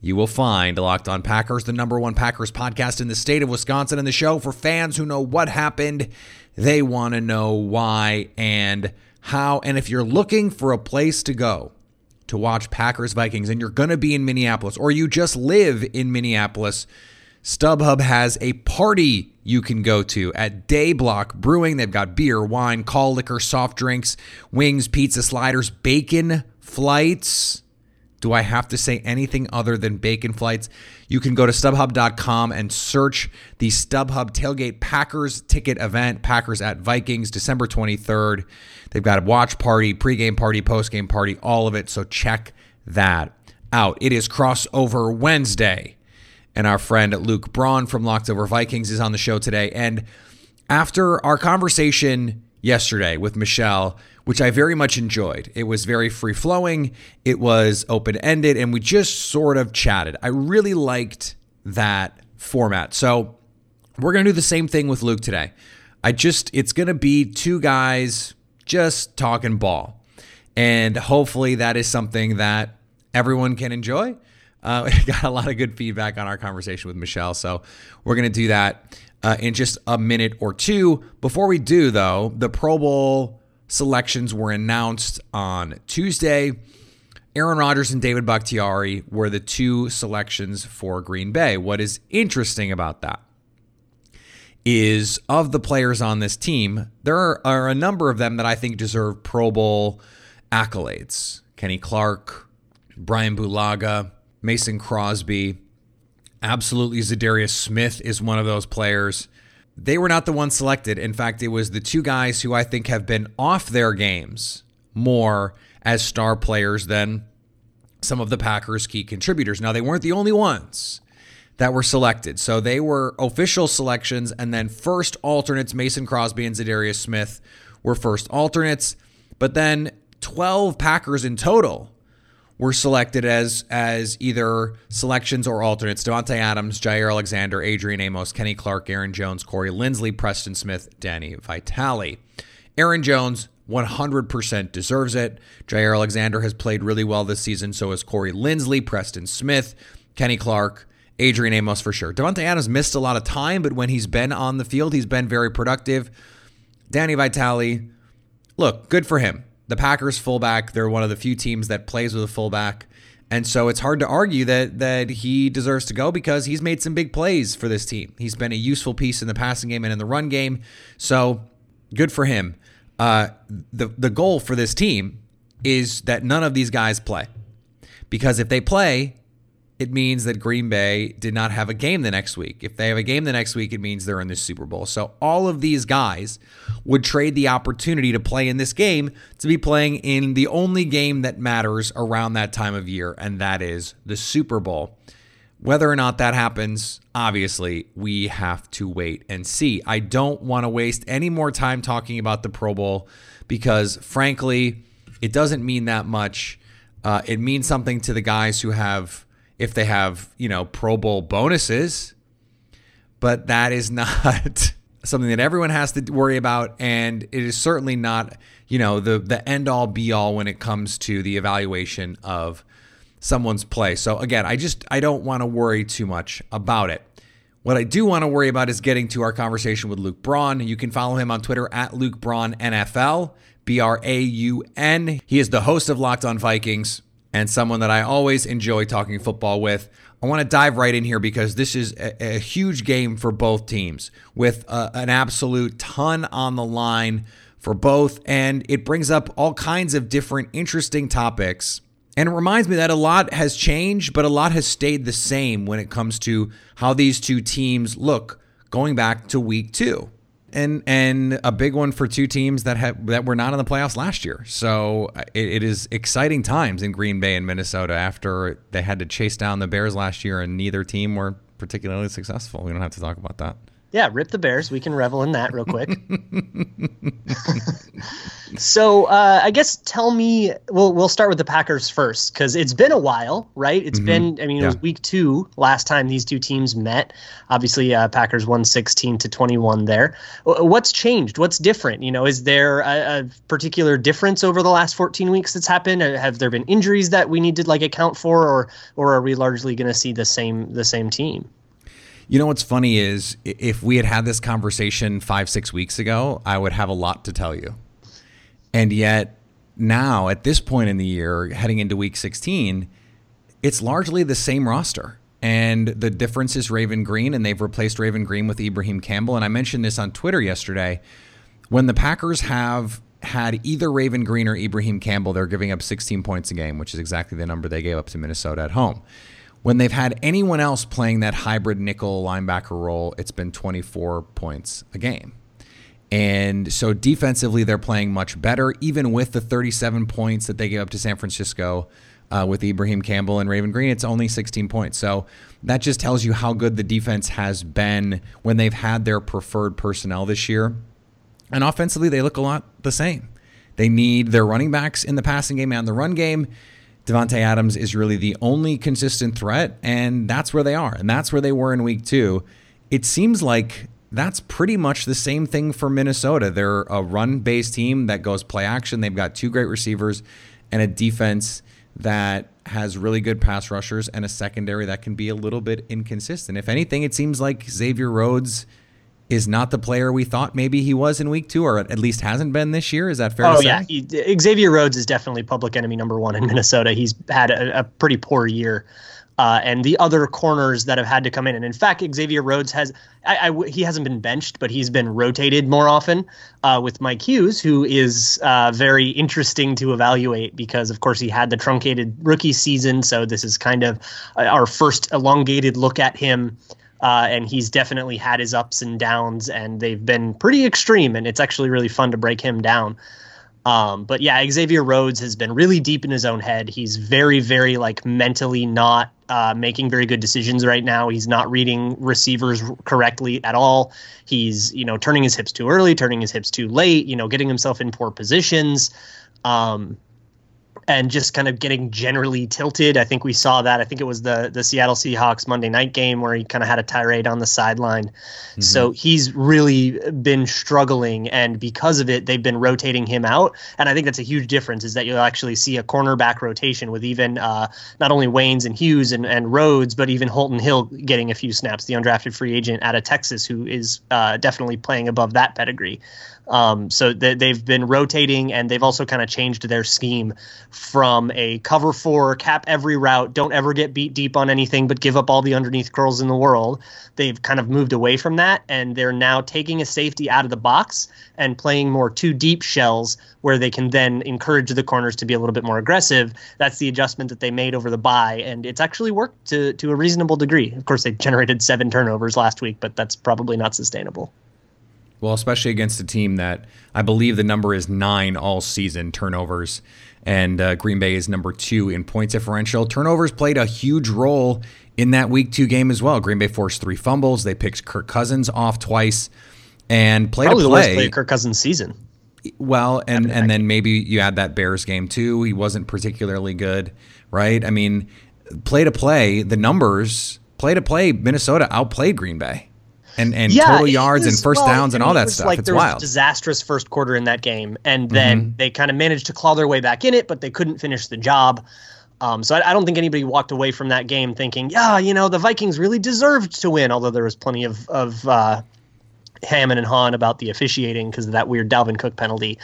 you will find Locked On Packers, the number one Packers podcast in the state of Wisconsin, and the show for fans who know what happened. They want to know why and how. And if you're looking for a place to go to watch Packers Vikings and you're going to be in Minneapolis or you just live in Minneapolis, StubHub has a party you can go to at Dayblock Brewing. They've got beer, wine, call liquor, soft drinks, wings, pizza, sliders, bacon flights. Do I have to say anything other than bacon flights? You can go to StubHub.com and search the StubHub Tailgate Packers ticket event, Packers at Vikings, December 23rd. They've got a watch party, pregame party, postgame party, all of it. So check that out. It is crossover Wednesday. And our friend Luke Braun from Locked On Vikings is on the show today. And after our conversation yesterday with Michelle, which I very much enjoyed. It was very free flowing, it was open ended, and we just sort of chatted. I really liked that format. So we're going to do the same thing with Luke today. I just, it's going to be two guys just talking ball. And hopefully that is something that everyone can enjoy. Uh, got a lot of good feedback on our conversation with Michelle. So we're going to do that uh, in just a minute or two. Before we do, though, the Pro Bowl selections were announced on Tuesday. Aaron Rodgers and David Bakhtiari were the two selections for Green Bay. What is interesting about that is of the players on this team, there are, a number of them that I think deserve Pro Bowl accolades. Kenny Clark, Brian Bulaga, Mason Crosby. Absolutely, Za'Darius Smith is one of those players. They were not the ones selected. In fact, it was the two guys who I think have been off their games more as star players than some of the Packers' key contributors. Now, they weren't the only ones that were selected. So they were official selections, and then first alternates, Mason Crosby and Za'Darius Smith were first alternates. But then 12 Packers in total were selected as as either selections or alternates. Davante Adams, Jaire Alexander, Adrian Amos, Kenny Clark, Aaron Jones, Corey Linsley, Preston Smith, Danny Vitale. Aaron Jones 100% deserves it. Jaire Alexander has played really well this season. So has Corey Linsley, Preston Smith, Kenny Clark, Adrian Amos for sure. Davante Adams missed a lot of time, but when he's been on the field, he's been very productive. Danny Vitale, look, good for him. The Packers fullback, they're one of the few teams that plays with a fullback. And so it's hard to argue that that he deserves to go because he's made some big plays for this team. He's been a useful piece in the passing game and in the run game. So good for him. Uh, the the goal for this team is that none of these guys play. Because if they play, it means that Green Bay did not have a game the next week. If they have a game the next week, it means they're in the Super Bowl. So all of these guys would trade the opportunity to play in this game to be playing in the only game that matters around that time of year, and that is the Super Bowl. Whether or not that happens, obviously, we have to wait and see. I don't want to waste any more time talking about the Pro Bowl because, frankly, it doesn't mean that much. Uh, it means something to the guys who have, if they have, you know, Pro Bowl bonuses, but that is not something that everyone has to worry about. And it is certainly not, you know, the, the end all be all when it comes to the evaluation of someone's play. So again, I just, I don't want to worry too much about it. What I do want to worry about is getting to our conversation with Luke Braun. You can follow him on Twitter at Luke Braun NFL, B R A U N. He is the host of Locked On Vikings and someone that I always enjoy talking football with. I want to dive right in here because this is a, a huge game for both teams with a, an absolute ton on the line for both. And it brings up all kinds of different interesting topics. And it reminds me that a lot has changed, but a lot has stayed the same when it comes to how these two teams look going back to week two and and a big one for two teams that have that were not in the playoffs last year. So uh, it, it is exciting times in Green Bay and Minnesota after they had to chase down the Bears last year, and neither team were particularly successful. We don't have to talk about that. Yeah, rip the Bears. We can revel in that real quick. so uh, I guess tell me. We'll we'll start with the Packers first because it's been a while, right? It's mm-hmm. been. I mean, it yeah. was week two last time these two teams met. Obviously, uh, Packers won sixteen to twenty one there. What's changed? What's different? You know, is there a, a, particular difference over the last fourteen weeks that's happened? Uh, have there been injuries that we need to like account for, or or are we largely going to see the same the same team? You know what's funny is if we had had this conversation five, six weeks ago, I would have a lot to tell you. And yet, now at this point in the year, heading into week 16, it's largely the same roster. And the difference is Raven Greene, and they've replaced Raven Greene with Ibraheim Campbell. And I mentioned this on Twitter yesterday. When the Packers have had either Raven Greene or Ibraheim Campbell, they're giving up 16 points a game, which is exactly the number they gave up to Minnesota at home. When they've had anyone else playing that hybrid nickel linebacker role, it's been 24 points a game. And so defensively, they're playing much better, even with the 37 points that they gave up to San Francisco uh, with Ibraheim Campbell and Raven Greene. It's only 16 points. So that just tells you how good the defense has been when they've had their preferred personnel this year. And offensively, they look a lot the same. They need their running backs in the passing game and the run game. Davante Adams is really the only consistent threat, and that's where they are, and that's where they were in week two. It seems like that's pretty much the same thing for Minnesota. They're a run-based team that goes play action. They've got two great receivers and a defense that has really good pass rushers and a secondary that can be a little bit inconsistent. If anything, it seems like Xavier Rhodes is not the player we thought maybe he was in week two, or at least hasn't been this year. Is that fair? Oh yeah, he, Xavier Rhodes is definitely public enemy number one in Minnesota. He's had a, a pretty poor year. Uh, and the other corners that have had to come in. And in fact, Xavier Rhodes has I, I, he hasn't been benched, but he's been rotated more often uh, with Mike Hughes, who is uh, very interesting to evaluate because, of course, he had the truncated rookie season. So this is kind of uh, our first elongated look at him uh, and he's definitely had his ups and downs, and they've been pretty extreme. And it's actually really fun to break him down. Um, but yeah, Xavier Rhodes has been really deep in his own head. He's very, very like mentally not uh, making very good decisions right now. He's not reading receivers correctly at all. He's you know turning his hips too early, turning his hips too late. You know, getting himself in poor positions. Um, and just kind of getting generally tilted. I think we saw that. I think it was the the Seattle Seahawks Monday night game where he kind of had a tirade on the sideline. Mm-hmm. So he's really been struggling, and because of it, they've been rotating him out. And I think that's a huge difference is that you'll actually see a cornerback rotation with even uh, not only Waynes and Hughes and, and Rhodes, but even Holton Hill getting a few snaps, the undrafted free agent out of Texas, who is uh, definitely playing above that pedigree. Um, so th- they've been rotating and they've also kind of changed their scheme from a cover four, cap every route, don't ever get beat deep on anything, but give up all the underneath curls in the world. They've kind of moved away from that and they're now taking a safety out of the box and playing more two deep shells where they can then encourage the corners to be a little bit more aggressive. That's the adjustment that they made over the bye, and it's actually worked to, to a reasonable degree. Of course, they generated seven turnovers last week, but that's probably not sustainable. Well, especially against a team that I believe the number is nine all season turnovers, and uh, Green Bay is number two in points differential. Turnovers played a huge role in that week two game as well. Green Bay forced three fumbles. They picked Kirk Cousins off twice and played Probably a play. the worst play Kirk Cousins season. Well, and and then maybe you add that Bears game too. He wasn't particularly good, right? I mean, play to play, the numbers, play to play, Minnesota outplayed Green Bay. And, and Yeah, total yards and first well, downs and all that was stuff. Like it's there wild. Mm-hmm. disastrous first quarter in that game, and then they kind of managed to claw their way back in it, but they couldn't finish the job. Um, so I, I don't think anybody walked away from that game thinking, yeah, you know, the Vikings really deserved to win. Although there was plenty of of uh, Hammond and Hahn about the officiating because of that weird Dalvin Cook penalty.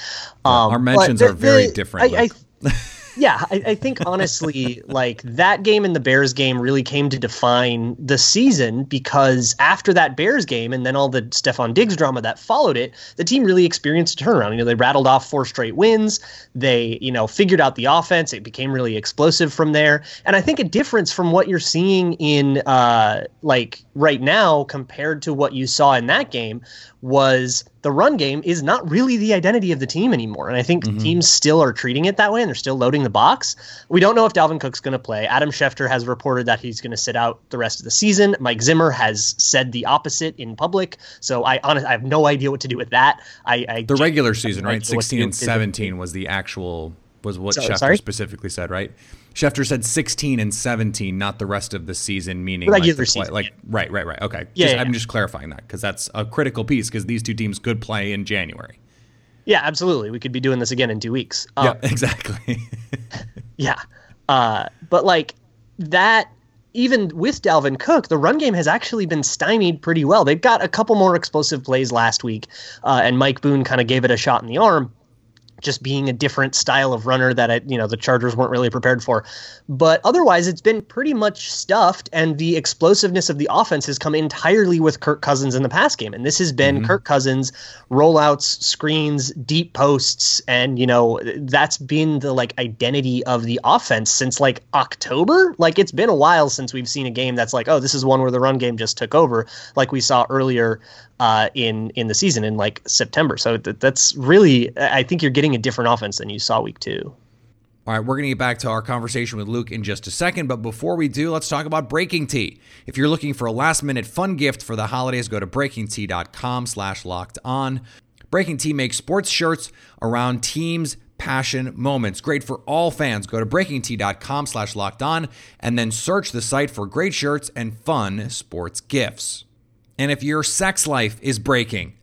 Um, Our but mentions are very different, I. yeah, I, I think honestly, like that game and the Bears game really came to define the season because after that Bears game and then all the Stefon Diggs drama that followed it, the team really experienced a turnaround. You know, they rattled off four straight wins. They, you know, figured out the offense. It became really explosive from there. And I think a difference from what you're seeing in uh like right now compared to what you saw in that game was the run game is not really the identity of the team anymore. And I think mm-hmm. teams still are treating it that way and they're still loading the box. We don't know if Dalvin Cook's going to play. Adam Schefter has reported that he's going to sit out the rest of the season. Mike Zimmer has said the opposite in public. So I honestly I have no idea what to do with that. I, I the regular season, right? idea what to 16 and 17 was the actual was what So- Schefter sorry? specifically said, right? Schefter said 16 and 17, not the rest of the season, meaning like, play- season, like yeah. right, right, right. Okay, Yeah, Just- yeah, I'm yeah. just clarifying that because that's a critical piece because these two teams could play in January. Yeah, absolutely. We could be doing this again in two weeks. Um, yeah, exactly. Yeah. Uh, but like that, even with Dalvin Cook, the run game has actually been stymied pretty well. They've got a couple more explosive plays last week, uh, and Mike Boone kind of gave it a shot in the arm. Just being a different style of runner that I, you know the Chargers weren't really prepared for, but otherwise it's been pretty much stuffed, and the explosiveness of the offense has come entirely with Kirk Cousins in the pass game, and this has been mm-hmm. Kirk Cousins rollouts, screens, deep posts, and you know that's been the like identity of the offense since like October. Like it's been a while since we've seen a game that's like, oh, this is one where the run game just took over, like we saw earlier uh, in in the season in like September. So th- that's really, I think you're getting a different offense than you saw week two. All right, we're going to get back to our conversation with Luke in just a second, but before we do, let's talk about Breaking Tea. If you're looking for a last-minute fun gift for the holidays, go to breakingtea.com slash locked on. Breaking Tea makes sports shirts around teams' passion moments. Great for all fans. Go to breakingtea.com slash locked on and then search the site for great shirts and fun sports gifts. And if your sex life is breaking,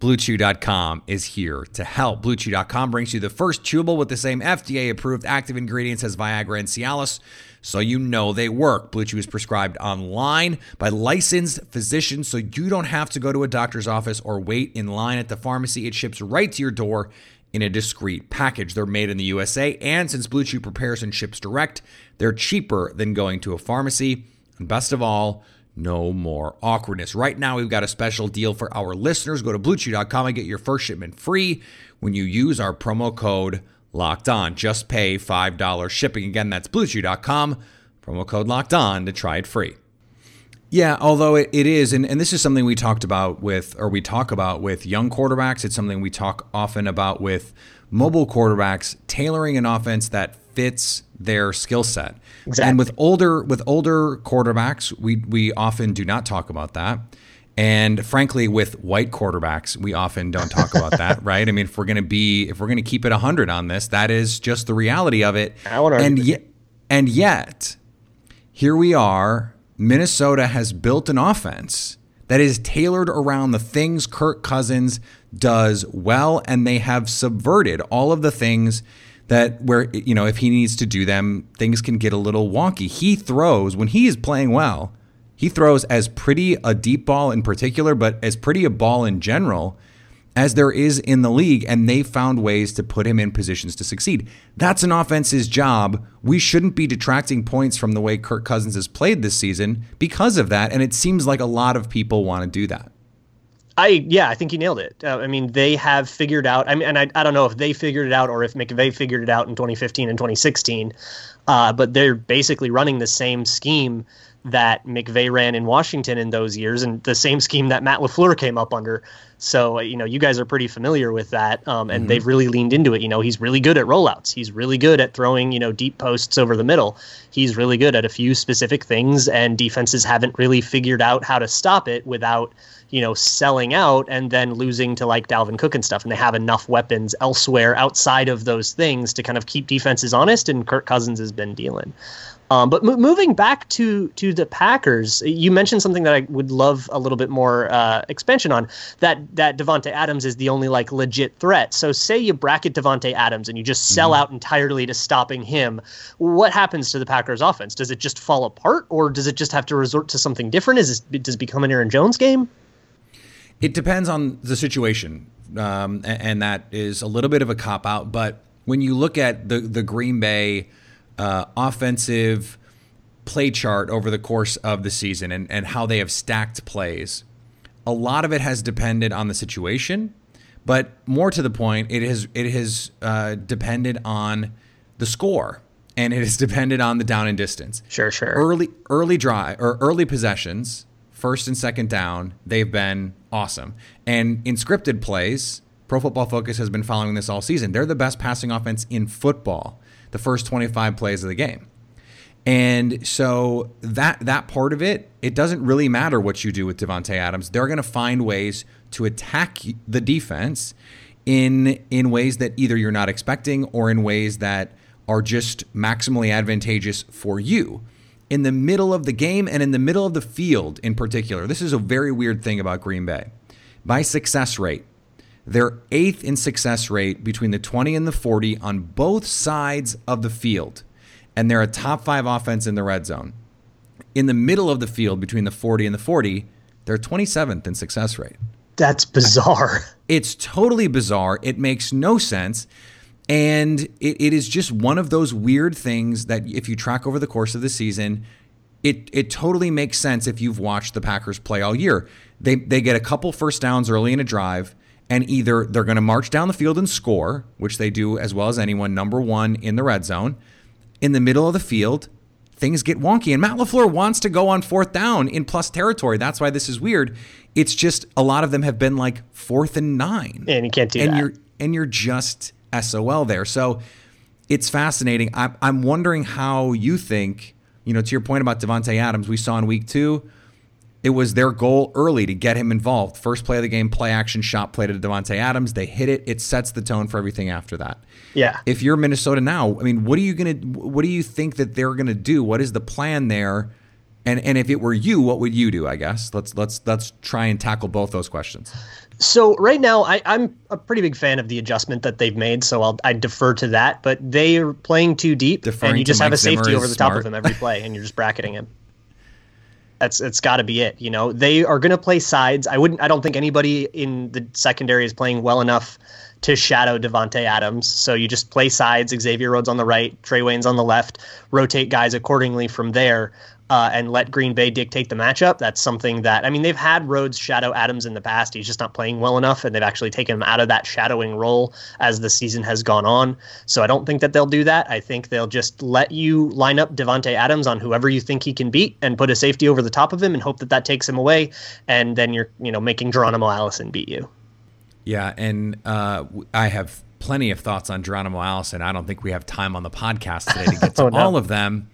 BlueChew.com is here to help. BlueChew.com brings you the first chewable with the same FDA approved active ingredients as Viagra and Cialis, so you know they work. Blue Chew is prescribed online by licensed physicians, so you don't have to go to a doctor's office or wait in line at the pharmacy. It ships right to your door in a discreet package. They're made in the USA, and since Blue Chew prepares and ships direct, they're cheaper than going to a pharmacy. And best of all, no more awkwardness. Right now, we've got a special deal for our listeners. Go to bluechew.com and get your first shipment free when you use our promo code locked on. Just pay $5 shipping. Again, that's bluechew.com, promo code locked on to try it free. Yeah, although it, it is, and, and this is something we talked about with, or we talk about with young quarterbacks. It's something we talk often about with mobile quarterbacks, tailoring an offense that fits their skill set. Exactly. And with older with older quarterbacks, we we often do not talk about that. And frankly, with white quarterbacks, we often don't talk about that, right? I mean, if we're gonna be if we're gonna keep it hundred on this, that is just the reality of it. I would argue and yet, and yet, here we are. Minnesota has built an offense that is tailored around the things Kirk Cousins does well, and they have subverted all of the things that where you know if he needs to do them, things can get a little wonky. He throws when he is playing well. He throws as pretty a deep ball in particular, but as pretty a ball in general as there is in the league, and they found ways to put him in positions to succeed. That's an offense's job. We shouldn't be detracting points from the way Kirk Cousins has played this season because of that, and it seems like a lot of people want to do that. I yeah, I think you nailed it. Uh, I mean, they have figured out. I mean, and I, I don't know if they figured it out or if McVay figured it out in 2015 and 2016, uh, but they're basically running the same scheme that McVay ran in Washington in those years, and the same scheme that Matt LaFleur came up under. So you know, you guys are pretty familiar with that, um, and they've really leaned into it. You know, he's really good at rollouts. He's really good at throwing you know deep posts over the middle. He's really good at a few specific things, and defenses haven't really figured out how to stop it without you know, selling out and then losing to like Dalvin Cook and stuff. And they have enough weapons elsewhere outside of those things to kind of keep defenses honest. And Kirk Cousins has been dealing. Um, but m- moving back to to the Packers, you mentioned something that I would love a little bit more uh, expansion on. That that Davante Adams is the only like legit threat. So say you bracket Davante Adams and you just sell mm-hmm. out entirely to stopping him. What happens to the Packers offense? Does it just fall apart, or does it just have to resort to something different? Is this, does it become an Aaron Jones game? It depends on the situation, um, and, and that is a little bit of a cop out. But when you look at the the Green Bay uh, offensive play chart over the course of the season and, and how they have stacked plays. A lot of it has depended on the situation, but more to the point, it has it has uh, depended on the score and it has depended on the down and distance. Sure, sure. Early early drive or early possessions, first and second down, they've been awesome. And in scripted plays, Pro Football Focus has been following this all season. They're the best passing offense in football the first 25 plays of the game. And so that that part of it, it doesn't really matter what you do with Davante Adams. They're going to find ways to attack the defense in in ways that either you're not expecting or in ways that are just maximally advantageous for you. In the middle of the game and in the middle of the field in particular. This is a very weird thing about Green Bay. By success rate, they're eighth in success rate between the 20 and the 40 on both sides of the field. And they're a top five offense in the red zone. In the middle of the field between the 40 and the 40, they're 27th in success rate. That's bizarre. It's totally bizarre. It makes no sense. And it, it is just one of those weird things that if you track over the course of the season, it it totally makes sense if you've watched the Packers play all year. They they get a couple first downs early in a drive and either they're going to march down the field and score, which they do as well as anyone, number one in the red zone. In the middle of the field, things get wonky. And Matt LaFleur wants to go on fourth down in plus territory. That's why this is weird. It's just a lot of them have been like fourth and nine. And you can't do and that. You're, and you're just SOL there. So it's fascinating. I, I'm wondering how you think, you know, to your point about Davante Adams, we saw in week two it was their goal early to get him involved. First play of the game, play action shot play to Davante Adams. They hit it. It sets the tone for everything after that. Yeah. If you're Minnesota now, I mean, what are you gonna? What do you think that they're gonna do? What is the plan there? And and if it were you, what would you do? I guess let's let's let's try and tackle both those questions. So right now, I, am a pretty big fan of the adjustment that they've made. So I'll I defer to that. But they are playing too deep, Deferring and you just have a safety Zimmer over the smart. top of him every play, and you're just bracketing him. That's it's got to be it. You know, they are going to play sides. I wouldn't. I don't think anybody in the secondary is playing well enough to shadow Davante Adams. So you just play sides. Xavier Rhodes on the right, Trae Waynes on the left. Rotate guys accordingly from there uh, and let Green Bay dictate the matchup. That's something that I mean they've had Rhodes shadow Adams in the past. He's just not playing well enough, and they've actually taken him out of that shadowing role as the season has gone on. So I don't think that they'll do that. I think they'll just let you line up Davante Adams on whoever you think he can beat, and put a safety over the top of him, and hope that that takes him away, and then you're you know making Geronimo Allison beat you. Yeah, and uh, I have plenty of thoughts on Geronimo Allison. I don't think we have time on the podcast today to get to oh, no. all of them.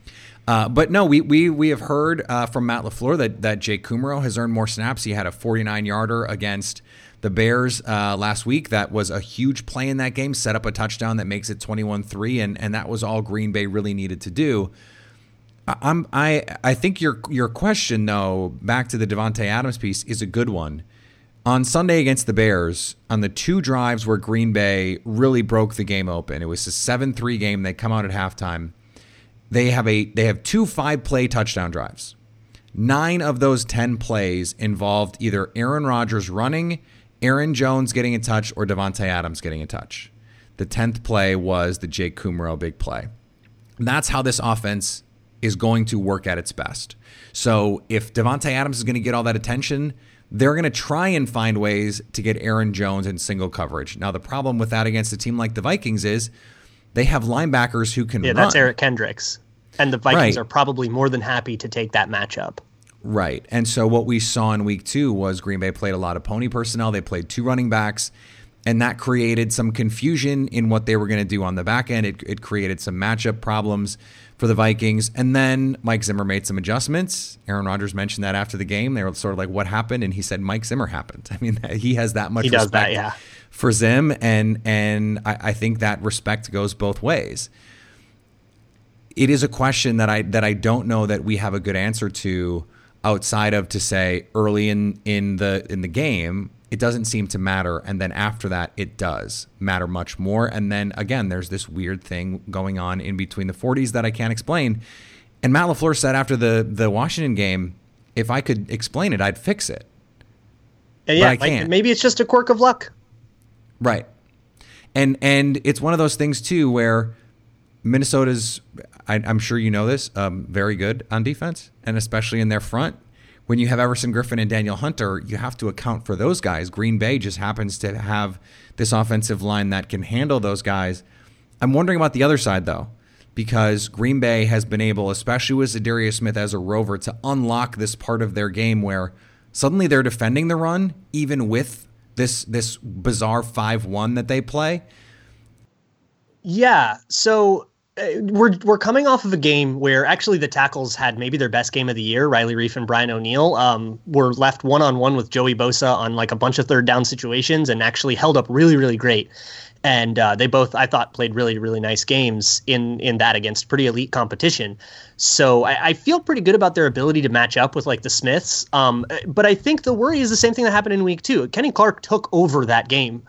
Uh, but no, we we we have heard uh, from Matt LaFleur that that Jake Kumerow has earned more snaps. He had a 49 yarder against the Bears uh, last week. That was a huge play in that game. Set up a touchdown that makes it 21-3, and and that was all Green Bay really needed to do. I'm I I think your your question though back to the Davante Adams piece is a good one. On Sunday against the Bears, on the two drives where Green Bay really broke the game open, it was a 7-3 game. They come out at halftime they have a they have two five play touchdown drives. Nine of those 10 plays involved either Aaron Rodgers running, Aaron Jones getting a touch, or Davante Adams getting a touch. The 10th play was the Jake Kumerow big play. That's how this offense is going to work at its best. So if Davante Adams is going to get all that attention, they're going to try and find ways to get Aaron Jones in single coverage. Now, the problem with that against a team like the Vikings is they have linebackers who can yeah, run. that's Eric Kendricks. And the Vikings Right. are probably more than happy to take that matchup. Right. And so what we saw in week two was Green Bay played a lot of pony personnel. They played two running backs. And that created some confusion in what they were going to do on the back end. It, it created some matchup problems for the Vikings. And then Mike Zimmer made some adjustments. Aaron Rodgers mentioned that after the game. They were sort of like, what happened? And he said, Mike Zimmer happened. I mean, he has that much he respect that, yeah. for Zim. And, and I, I think that respect goes both ways. It is a question that I that I don't know that we have a good answer to outside of to say early in in the in the game it doesn't seem to matter and then after that it does matter much more. And then again there's this weird thing going on in between the 40s that I can't explain. And Matt LaFleur said after the the Washington game if I could explain it I'd fix it. And yeah like maybe it's just a quirk of luck. Right. And and it's one of those things too where Minnesota's I, am sure you know this um, very good on defense and especially in their front when you have Everson Griffen and Danielle Hunter, you have to account for those guys. Green Bay just happens to have this offensive line that can handle those guys. I'm wondering about the other side though, because Green Bay has been able, especially with Za'Darius Smith as a rover, to unlock this part of their game where suddenly they're defending the run, even with this this bizarre five one that they play. Yeah. So we're we're coming off of a game where actually the tackles had maybe their best game of the year. Riley Reiff and Brian O'Neill um, were left one on one with Joey Bosa on like a bunch of third down situations and actually held up really really great. And uh, they both I thought played really really nice games in in that against pretty elite competition. So I, I feel pretty good about their ability to match up with like the Smiths. Um, but I think the worry is the same thing that happened in week two. Kenny Clark took over that game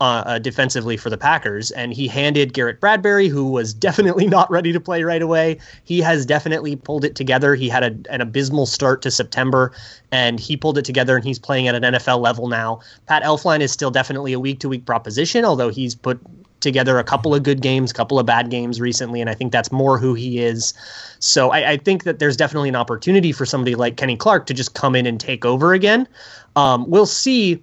uh, uh, defensively for the Packers, and he handed Garrett Bradbury, who was definitely not ready to play right away. He has definitely pulled it together. He had a, an abysmal start to September, and he pulled it together, and he's playing at an NFL level now. Pat Elflein is still definitely a week to week proposition, although he's put together a couple of good games, a couple of bad games recently, and I think that's more who he is. So I, I, think that there's definitely an opportunity for somebody like Kenny Clark to just come in and take over again. Um, we'll see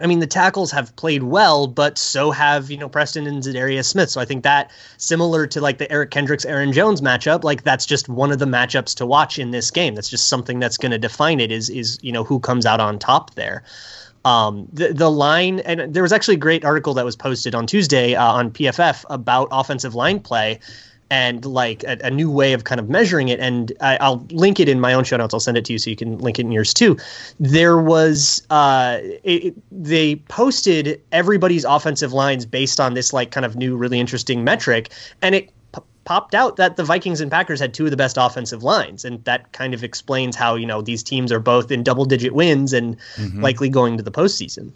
I mean, the tackles have played well, but so have, you know, Preston and Za'Darius Smith. So I think that similar to like the Eric Kendricks, Aaron Jones matchup, like that's just one of the matchups to watch in this game. That's just something that's going to define it is, is, you know, who comes out on top there. Um, the, the line, and there was actually a great article that was posted on Tuesday uh, on PFF about offensive line play and like a, a, new way of kind of measuring it. And I, will link it in my own show notes. I'll send it to you so you can link it in yours too. There was uh, it, they posted everybody's offensive lines based on this like kind of new really interesting metric, and it p- popped out that the Vikings and Packers had two of the best offensive lines, and that kind of explains how you know these teams are both in double digit wins and mm-hmm. likely going to the postseason.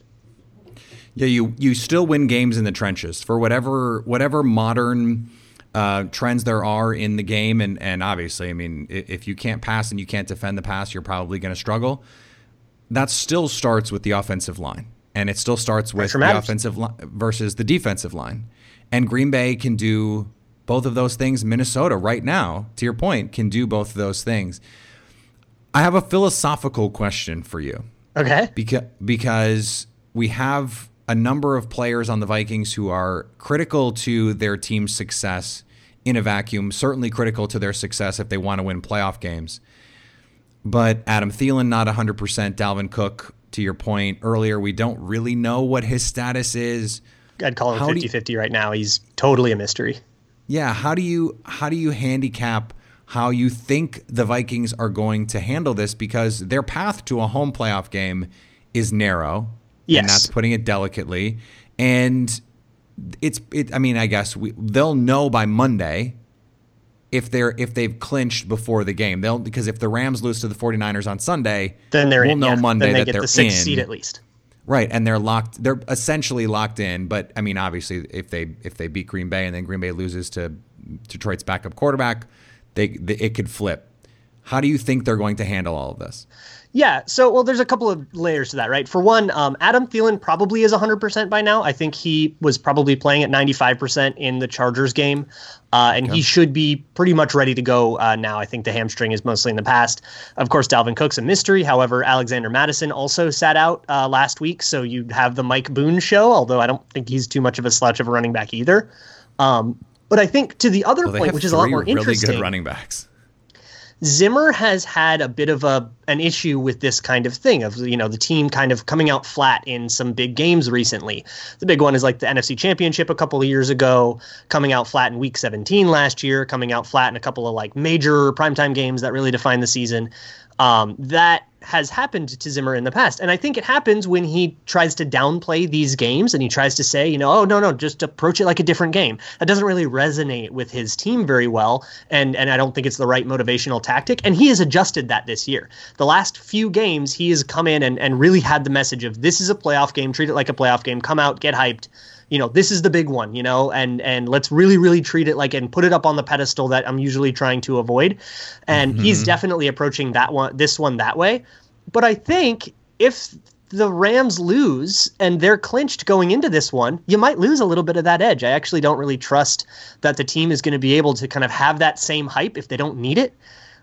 Yeah, you you still win games in the trenches for whatever whatever modern uh, trends there are in the game, and and obviously, I mean, if you can't pass and you can't defend the pass, you're probably going to struggle. That still starts with the offensive line, and it still starts with the offensive line versus the defensive line. And Green Bay can do both of those things. Minnesota, right now, to your point, can do both of those things. I have a philosophical question for you. Okay. Because because we have a number of players on the Vikings who are critical to their team's success in a vacuum, certainly critical to their success if they want to win playoff games. But Adam Thielen, not 100%. Dalvin Cook, to your point earlier, we don't really know what his status is. I'd call him 50 50 right now. He's totally a mystery. Yeah. How do you how do you handicap how you think the Vikings are going to handle this? Because their path to a home playoff game is narrow. Yes. And that's putting it delicately. And it's it I mean, I guess we, they'll know by Monday if they're if they've clinched before the game. They'll because if the Rams lose to the 49ers on Sunday, then they're we'll in, know yeah. Monday then they that get they're the sixth in. seed at least. Right, and they're locked. They're essentially locked in. But I mean, obviously, if they if they beat Green Bay and then Green Bay loses to Detroit's backup quarterback, they, they it could flip. How do you think they're going to handle all of this? Yeah. So, well, there's a couple of layers to that, right? For one, um, Adam Thielen probably is 100% by now. I think he was probably playing at 95% in the Chargers game, uh, and he should be pretty much ready to go uh, now. I think the hamstring is mostly in the past. Of course, Dalvin Cook's a mystery. However, Alexander Mattison also sat out uh, last week, so you have the Mike Boone show, although I don't think he's too much of a slouch of a running back either. Um, but I think to the other well, point, which is a lot more really interesting, good running backs. Zimmer has had a bit of a an issue with this kind of thing of you know the team kind of coming out flat in some big games recently. The big one is like the NFC Championship a couple of years ago, coming out flat in Week 17 last year, coming out flat in a couple of like major primetime games that really define the season. Um, that has happened to Zimmer in the past. And I think it happens when he tries to downplay these games and he tries to say, you know, oh no, no, just approach it like a different game. That doesn't really resonate with his team very well. And and I don't think it's the right motivational tactic. And he has adjusted that this year. The last few games, he has come in and, and really had the message of this is a playoff game, treat it like a playoff game, come out, get hyped you know this is the big one you know and and let's really really treat it like and put it up on the pedestal that i'm usually trying to avoid and mm-hmm. he's definitely approaching that one this one that way but I think if the Rams lose and they're clinched going into this one, you might lose a little bit of that edge. I actually don't really trust that the team is going to be able to kind of have that same hype if they don't need it.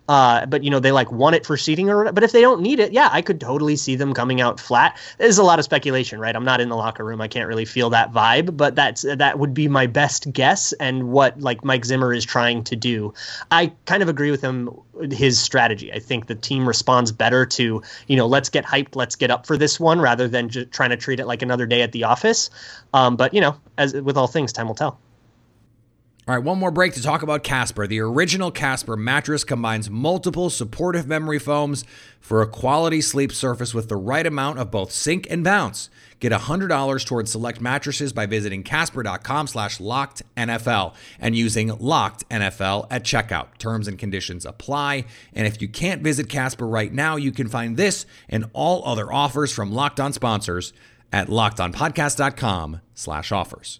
Uh, but you know they like want it for seating or but if they don't need it yeah i could totally see them coming out flat. There's a lot of speculation right? I'm not in the locker room. I can't really feel that vibe but that's that would be my best guess and what like mike zimmer is trying to do. I kind of agree with him his strategy. I think the team responds better to you know let's get hyped let's get up for this one rather than just trying to treat it like another day at the office. Um, but you know as with all things time will tell all right, one more break to talk about Casper. The original Casper mattress combines multiple supportive memory foams for a quality sleep surface with the right amount of both sink and bounce. Get $100 towards select mattresses by visiting casper.com slash locked NFL and using locked NFL at checkout. Terms and conditions apply. And if you can't visit Casper right now, you can find this and all other offers from Locked On sponsors at lockedonpodcast.com slash offers.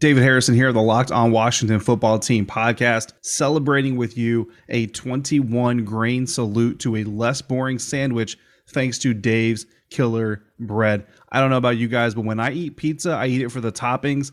David Harrison here, the Locked On Washington Football Team podcast, celebrating with you a 21 grain salute to a less boring sandwich thanks to Dave's Killer Bread. I don't know about you guys, but when I eat pizza, I eat it for the toppings,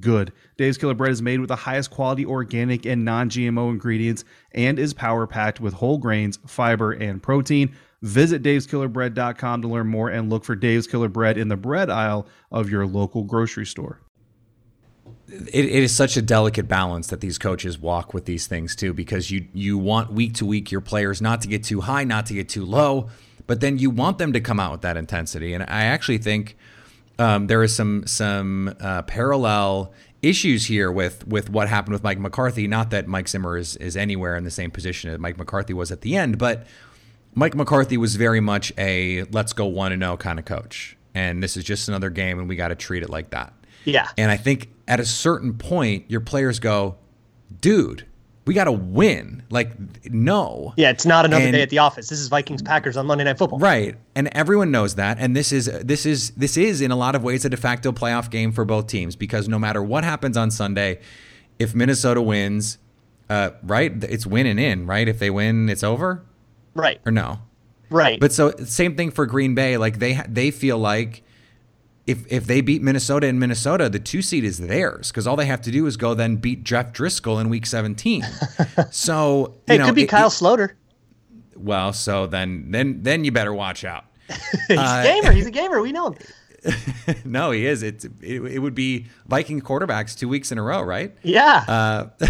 good. Dave's Killer Bread is made with the highest quality organic and non GMO ingredients and is power packed with whole grains, fiber, and protein. Visit daveskillerbread.com to learn more and look for Dave's Killer Bread in the bread aisle of your local grocery store. It, it is such a delicate balance that these coaches walk with these things too, because you you want week to week your players not to get too high, not to get too low, but then you want them to come out with that intensity. And I actually think um, there is some some uh, parallel issues here with with what happened with Mike McCarthy. Not that Mike Zimmer is is anywhere in the same position that Mike McCarthy was at the end, but Mike McCarthy was very much a let's go one and zero oh kind of coach, and this is just another game, and we got to treat it like that. Yeah. And I think at a certain point, your players go, dude, we got to win. Like, no. Yeah, it's not another and, day at the office. This is Vikings Packers on Monday Night Football. Right, and everyone knows that. And this is this is this is in a lot of ways a de facto playoff game for both teams because no matter what happens on Sunday, if Minnesota wins, uh, right, it's winning in. Right, if they win, it's over. Right or no. Right. But so same thing for Green Bay. Like they they feel like if if they beat Minnesota in Minnesota, the two seed is theirs because all they have to do is go then beat Jeff Driskel in Week 17. so hey, you know, it could be it, Kyle it, Sloter. Well, so then then then you better watch out. He's uh, a gamer. He's a gamer. We know him. no, he is. It's it, it, would be Viking quarterbacks two weeks in a row, right? Yeah. Uh,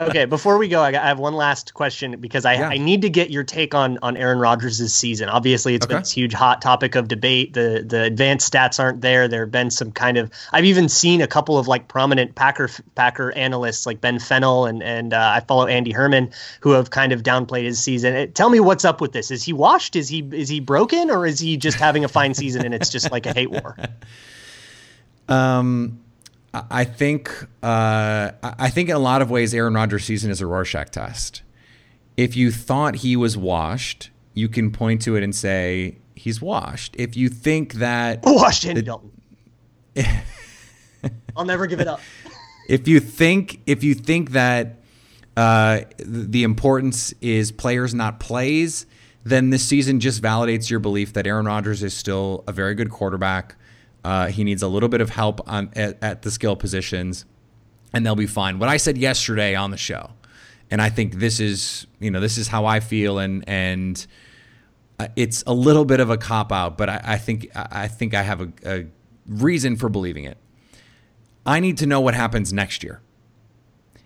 okay, before we go, I, have one last question because I, yeah. I need to get your take on on Aaron Rodgers' season. Obviously, it's okay. been this huge hot topic of debate. The the advanced stats aren't there. There have been some kind of I've even seen a couple of like prominent Packer Packer analysts like Ben Fennell and and uh, I follow Andy Herman who have kind of downplayed his season. It, tell me what's up with this. Is he washed? Is he is he broken or is he just having a fine season and it's just like a hate war? Um I think uh, I think in a lot of ways Aaron Rodgers' season is a Rorschach test. If you thought he was washed, you can point to it and say he's washed. If you think that washed Andy Dalton, I'll never give it up. if you think if you think that uh, the importance is players not plays, then this season just validates your belief that Aaron Rodgers is still a very good quarterback uh, he needs a little bit of help on at, at, the skill positions, and they'll be fine. What I said yesterday on the show, and I think this is you know this is how I feel, and and uh, it's a little bit of a cop out, but I, I think I think I have a, a reason for believing it. I need to know what happens next year.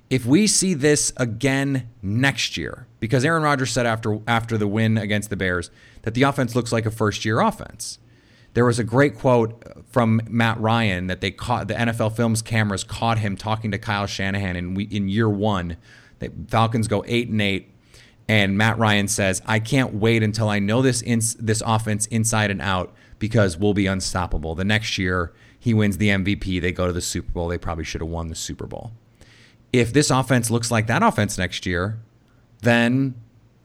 If we see this again next year, because Aaron Rodgers said after after the win against the Bears that the offense looks like a first year offense. There was a great quote from Matt Ryan that they caught the NFL Films cameras caught him talking to Kyle Shanahan in we, in year one. The Falcons go eight and eight, and Matt Ryan says, "I can't wait until I know this this offense inside and out because we'll be unstoppable." The next year, he wins the MVP. They go to the Super Bowl. They probably should have won the Super Bowl. If this offense looks like that offense next year, then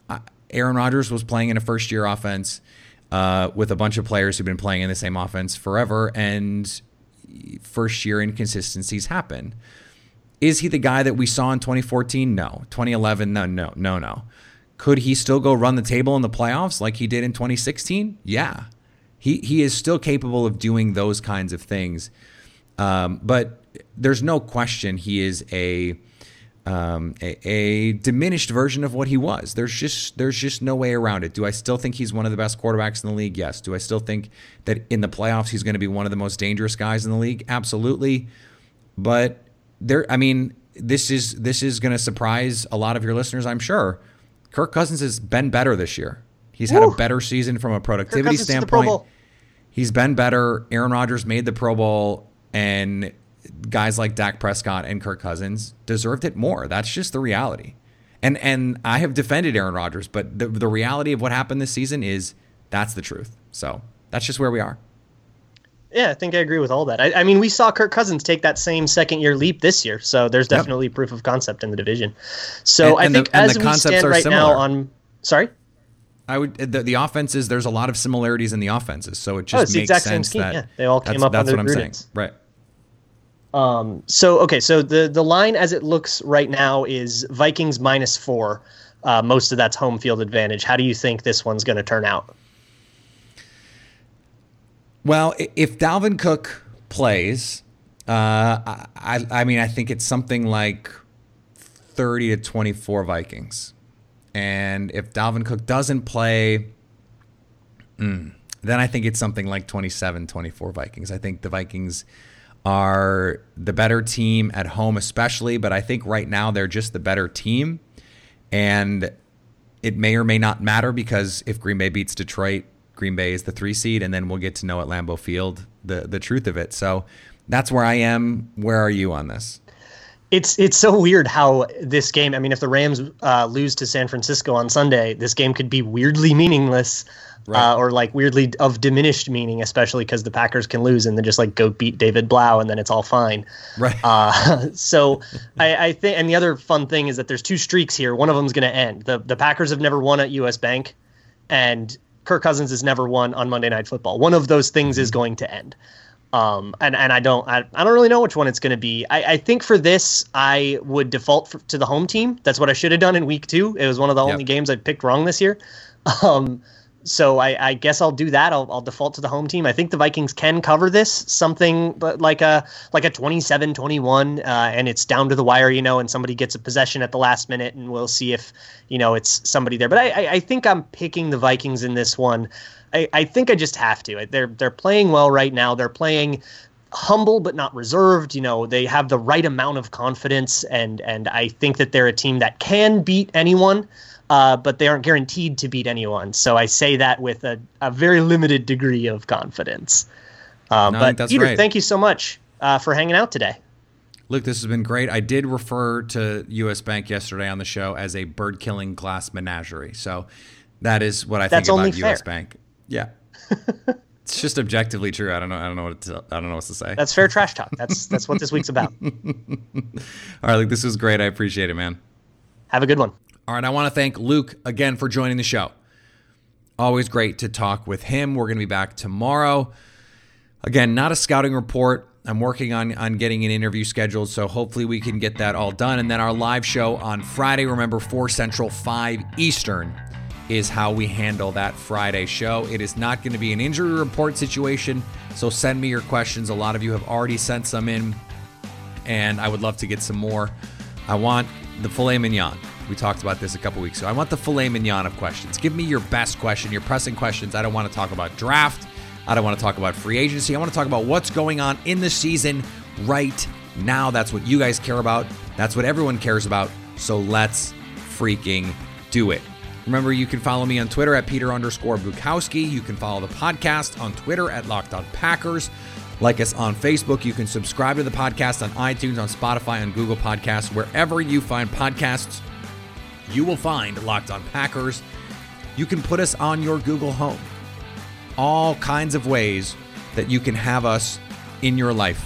uh, Aaron Rodgers was playing in a first year offense uh, with a bunch of players who've been playing in the same offense forever, and first year inconsistencies happen. Is he the guy that we saw in 2014? No. 2011? No, no, no, no. Could he still go run the table in the playoffs like he did in 2016? Yeah. He, he is still capable of doing those kinds of things. Um, but there's no question he is a um, a, a, diminished version of what he was. There's just there's just no way around it. Do I still think he's one of the best quarterbacks in the league? Yes. Do I still think that in the playoffs he's going to be one of the most dangerous guys in the league? Absolutely. But there, I mean, this is this is going to surprise a lot of your listeners, I'm sure. Kirk Cousins has been better this year. He's Woo. had a better season from a productivity standpoint. He's been better. Aaron Rodgers made the Pro Bowl, and guys like Dak Prescott and Kirk Cousins deserved it more. That's just the reality. And and I have defended Aaron Rodgers, but the the reality of what happened this season is that's the truth. So that's just where we are. Yeah, I think I agree with all that. I, I mean, we saw Kirk Cousins take that same second year leap this year, so there's definitely yep. proof of concept in the division. So and, I think the, as we stand right similar. now on, sorry. I would the, the offenses. There's a lot of similarities in the offenses, so it oh, just oh, makes sense that yeah, they all came up. That's what I'm saying, right? Um, so okay, so the the line as it looks right now is Vikings minus four. Uh, most of that's home field advantage. How do you think this one's going to turn out? Well, if Dalvin Cook plays, uh, I, I mean, I think it's something like 30 to 24 Vikings. And if Dalvin Cook doesn't play, mm, then I think it's something like 27 24 Vikings. I think the Vikings are the better team at home, especially, but I think right now they're just the better team. And it may or may not matter because if Green Bay beats Detroit, Green Bay is the three seed, and then we'll get to know at Lambeau Field the the truth of it. So that's where I am. Where are you on this? It's it's so weird how this game. I mean, if the Rams uh, lose to San Francisco on Sunday, this game could be weirdly meaningless right. uh, or like weirdly of diminished meaning, especially because the Packers can lose and then just like go beat David Blough and then it's all fine. Right. Uh, so I, I think, and the other fun thing is that there's two streaks here. One of them is going to end. The the Packers have never won at U.S. Bank, and Kirk Cousins has never won on Monday Night Football. One of those things is going to end. Um, and, and I don't I, I don't really know which one it's going to be. I, I think for this I would default for, to the home team. That's what I should have done in week two. It was one of the yep. only games I picked wrong this year. Um, so I, I, guess I'll do that. I'll, I'll, default to the home team. I think the Vikings can cover this something like a like a 27-21 uh, and it's down to the wire, you know, and somebody gets a possession at the last minute and we'll see if, you know, it's somebody there. But I, I, I think I'm picking the Vikings in this one. I, I think I just have to. They're they're playing well right now. They're playing humble but not reserved. You know, they have the right amount of confidence and and I think that they're a team that can beat anyone uh, but they aren't guaranteed to beat anyone. So I say that with a, a very limited degree of confidence. Uh, no, but Peter, right. thank you so much uh, for hanging out today. Luke, this has been great. I did refer to U.S. Bank yesterday on the show as a bird killing glass menagerie. So that is what I That's think about U.S. Bank. Yeah. it's just objectively true. I don't know. I don't know what to, I don't know what to say. That's fair trash talk. That's that's what this week's about. All right, Luke. This was great. I appreciate it, man. Have a good one. All right, I want to thank Luke again for joining the show. Always great to talk with him. We're going to be back tomorrow. Again, not a scouting report. I'm working on on getting an interview scheduled, so hopefully we can get that all done. And then our live show on Friday, remember 4 Central, 5 Eastern is how we handle that Friday show. It is not going to be an injury report situation, so send me your questions. A lot of you have already sent some in, and I would love to get some more. I want the filet mignon. We talked about this a couple weeks ago. I want the filet mignon of questions. Give me your best question, your pressing questions. I don't want to talk about draft. I don't want to talk about free agency. I want to talk about what's going on in the season right now. That's what you guys care about. That's what everyone cares about. So let's freaking do it. Remember, you can follow me on Twitter at Peter underscore Bukowski. You can follow the podcast on Twitter at Locked On Packers. Like us on Facebook. You can subscribe to the podcast on iTunes, on Spotify, on Google Podcasts, wherever you find podcasts you will find Locked On Packers. You can put us on your Google Home. All kinds of ways that you can have us in your life.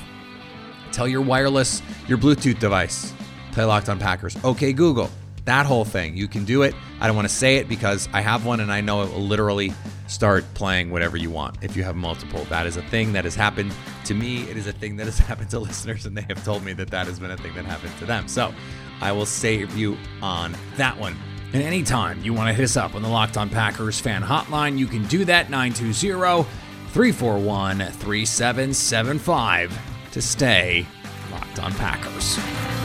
Tell your wireless, your Bluetooth device, play Locked On Packers. Okay, Google, that whole thing. You can do it. I don't want to say it because I have one and I know it will literally start playing whatever you want if you have multiple. That is a thing that has happened to me. It is a thing that has happened to listeners, and they have told me that that has been a thing that happened to them. So I will save you on that one. And anytime you want to hit us up on the Locked On Packers fan hotline, you can do that 920 341 3775 to stay Locked On Packers.